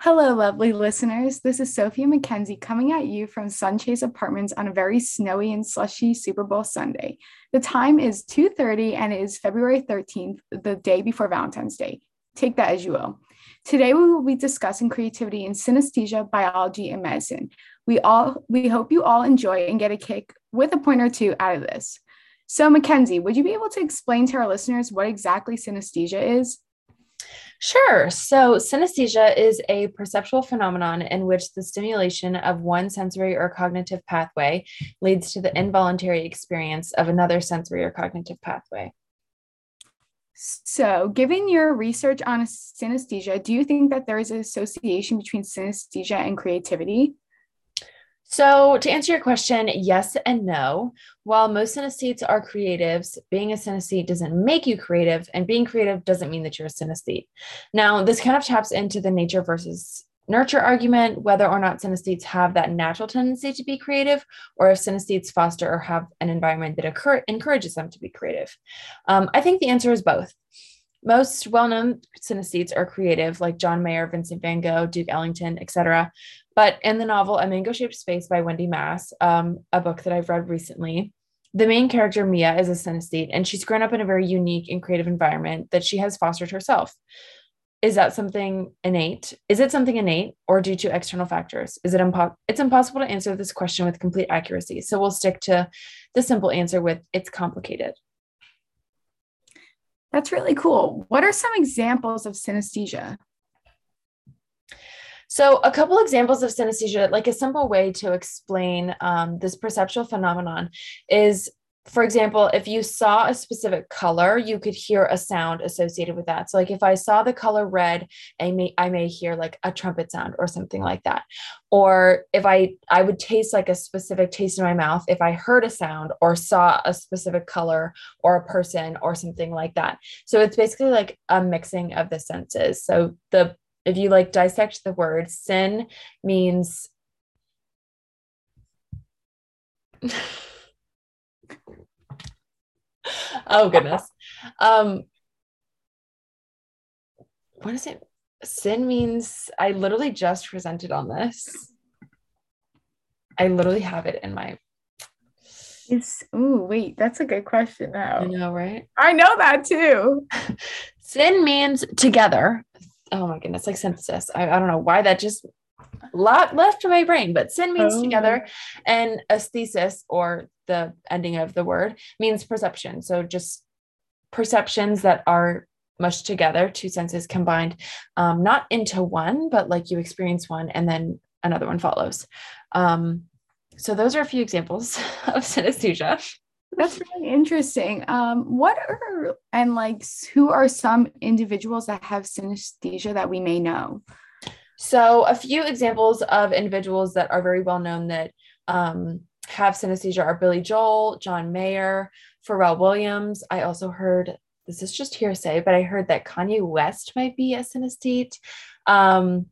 Hello, lovely listeners. This is Sophie and Mackenzie coming at you from Sunchase Apartments on a very snowy and slushy Super Bowl Sunday. The time is 2:30 and it is February 13th, the day before Valentine's Day. Take that as you will. Today we will be discussing creativity in synesthesia, biology, and medicine. We all we hope you all enjoy and get a kick with a point or two out of this. So, Mackenzie, would you be able to explain to our listeners what exactly synesthesia is? Sure. So, synesthesia is a perceptual phenomenon in which the stimulation of one sensory or cognitive pathway leads to the involuntary experience of another sensory or cognitive pathway. So, given your research on synesthesia, do you think that there is an association between synesthesia and creativity? So, to answer your question, yes and no. While most synesthetes are creatives, being a synesthete doesn't make you creative, and being creative doesn't mean that you're a synesthete. Now, this kind of taps into the nature versus nurture argument, whether or not synesthetes have that natural tendency to be creative, or if synesthetes foster or have an environment that occur- encourages them to be creative. Um, I think the answer is both. Most well-known synesthetes are creative, like John Mayer, Vincent Van Gogh, Duke Ellington, etc. But in the novel A Mango Shaped Space by Wendy Mass, um, a book that I've read recently, the main character, Mia, is a synesthete, and she's grown up in a very unique and creative environment that she has fostered herself. Is that something innate? Is it something innate or due to external factors? Is it impo- it's impossible to answer this question with complete accuracy. So we'll stick to the simple answer with it's complicated. That's really cool. What are some examples of synesthesia? So, a couple examples of synesthesia, like a simple way to explain um, this perceptual phenomenon is for example, if you saw a specific color, you could hear a sound associated with that. So, like if I saw the color red, I may I may hear like a trumpet sound or something like that. Or if I I would taste like a specific taste in my mouth if I heard a sound or saw a specific color or a person or something like that. So it's basically like a mixing of the senses. So the if you like dissect the word, sin means oh goodness. Um what is it? Sin means I literally just presented on this. I literally have it in my is oh wait, that's a good question now. I know, right? I know that too. Sin means together oh my goodness, like synthesis. I, I don't know why that just lot left to my brain, but sin means oh. together, and aesthesis or the ending of the word means perception. So just perceptions that are mushed together, two senses combined, um, not into one, but like you experience one and then another one follows. Um, so those are a few examples of synesthesia. That's really interesting. Um, what are and like who are some individuals that have synesthesia that we may know? So, a few examples of individuals that are very well known that um, have synesthesia are Billy Joel, John Mayer, Pharrell Williams. I also heard this is just hearsay, but I heard that Kanye West might be a synesthete. Um,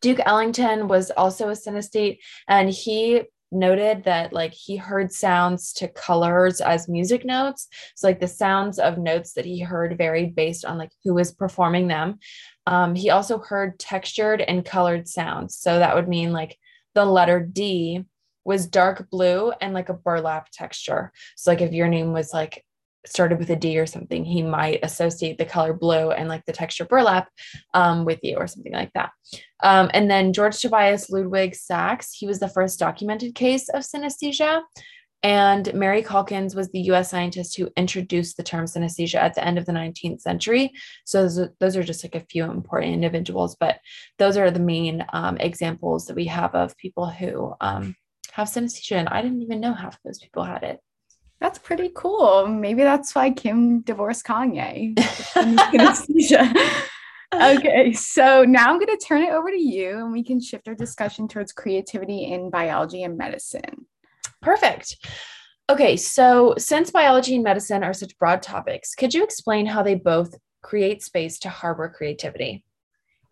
Duke Ellington was also a synesthete, and he noted that like he heard sounds to colors as music notes so like the sounds of notes that he heard varied based on like who was performing them um, he also heard textured and colored sounds so that would mean like the letter d was dark blue and like a burlap texture so like if your name was like started with a D or something, he might associate the color blue and like the texture burlap um, with you or something like that. Um, and then George Tobias Ludwig Sachs, he was the first documented case of synesthesia. And Mary Calkins was the US scientist who introduced the term synesthesia at the end of the 19th century. So those are, those are just like a few important individuals, but those are the main um, examples that we have of people who um, have synesthesia. And I didn't even know half of those people had it. That's pretty cool. Maybe that's why Kim divorced Kanye. synesthesia. okay, so now I'm going to turn it over to you and we can shift our discussion towards creativity in biology and medicine. Perfect. Okay, so since biology and medicine are such broad topics, could you explain how they both create space to harbor creativity?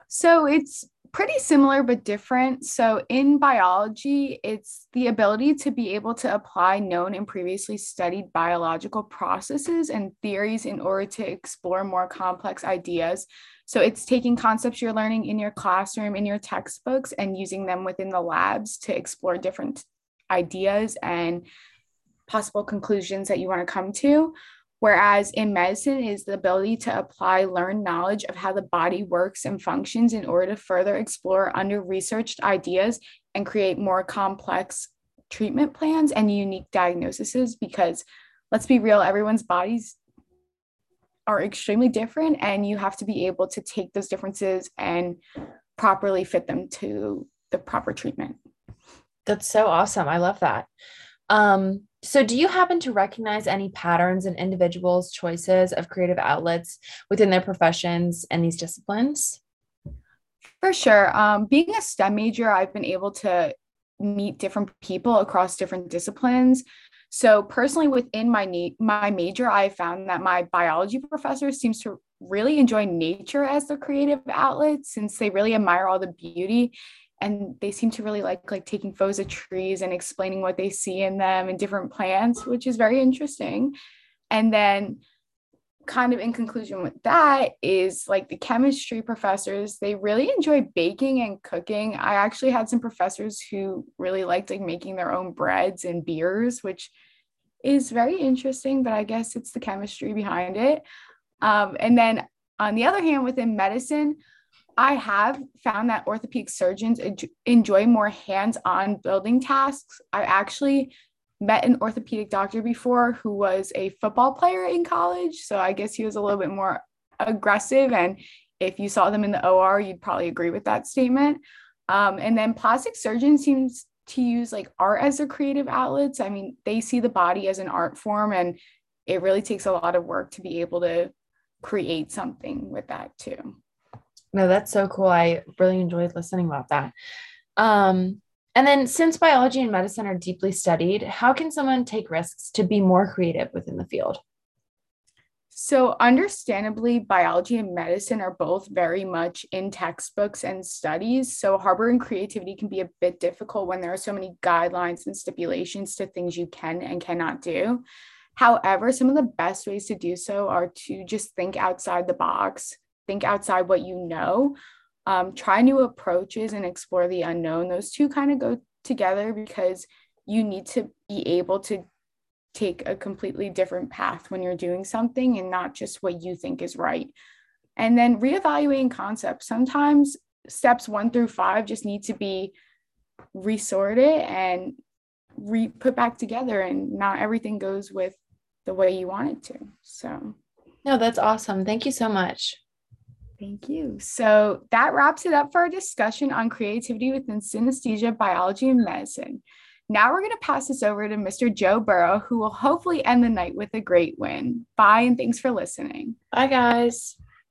So it's pretty similar but different. So, in biology, it's the ability to be able to apply known and previously studied biological processes and theories in order to explore more complex ideas. So it's taking concepts you're learning in your classroom, in your textbooks, and using them within the labs to explore different ideas and possible conclusions that you want to come to. Whereas in medicine is the ability to apply learned knowledge of how the body works and functions in order to further explore under researched ideas and create more complex treatment plans and unique diagnoses because let's be real everyone's bodies are extremely different and you have to be able to take those differences and properly fit them to the proper treatment that's so awesome. I love that. Um, so do you happen to recognize any patterns in individuals choices of creative outlets within their professions and these disciplines? For sure. Um, being a stem major i've been able to meet different people across different disciplines. So personally within my na- my major, I found that my biology professor seems to really enjoy nature as their creative outlet since they really admire all the beauty and they seem to really like like taking photos of trees and explaining what they see in them and different plants, which is very interesting. And then kind of in conclusion with that is like the chemistry professors they really enjoy baking and cooking i actually had some professors who really liked like making their own breads and beers which is very interesting but i guess it's the chemistry behind it um, and then on the other hand within medicine i have found that orthopedic surgeons enjoy more hands-on building tasks i actually met an orthopedic doctor before who was a football player in college. So I guess he was a little bit more aggressive. And if you saw them in the OR, you'd probably agree with that statement. Um, and then plastic surgeon seems to use like art as their creative outlets. I mean, they see the body as an art form, and it really takes a lot of work to be able to create something with that too. No, that's so cool. I really enjoyed listening about that. Um, and then, since biology and medicine are deeply studied, how can someone take risks to be more creative within the field? So, understandably, biology and medicine are both very much in textbooks and studies. So, harboring creativity can be a bit difficult when there are so many guidelines and stipulations to things you can and cannot do. However, some of the best ways to do so are to just think outside the box, think outside what you know, um, try new approaches and explore the unknown. Those two kind of go together because you need to be able to take a completely different path when you're doing something and not just what you think is right. And then reevaluating concepts. Sometimes steps one through five just need to be resorted and re put back together, and not everything goes with the way you want it to. So, no, that's awesome. Thank you so much. Thank you. So that wraps it up for our discussion on creativity within synesthesia, biology, and medicine. Now we're going to pass this over to Mr. Joe Burrow, who will hopefully end the night with a great win. Bye, and thanks for listening. Bye, guys.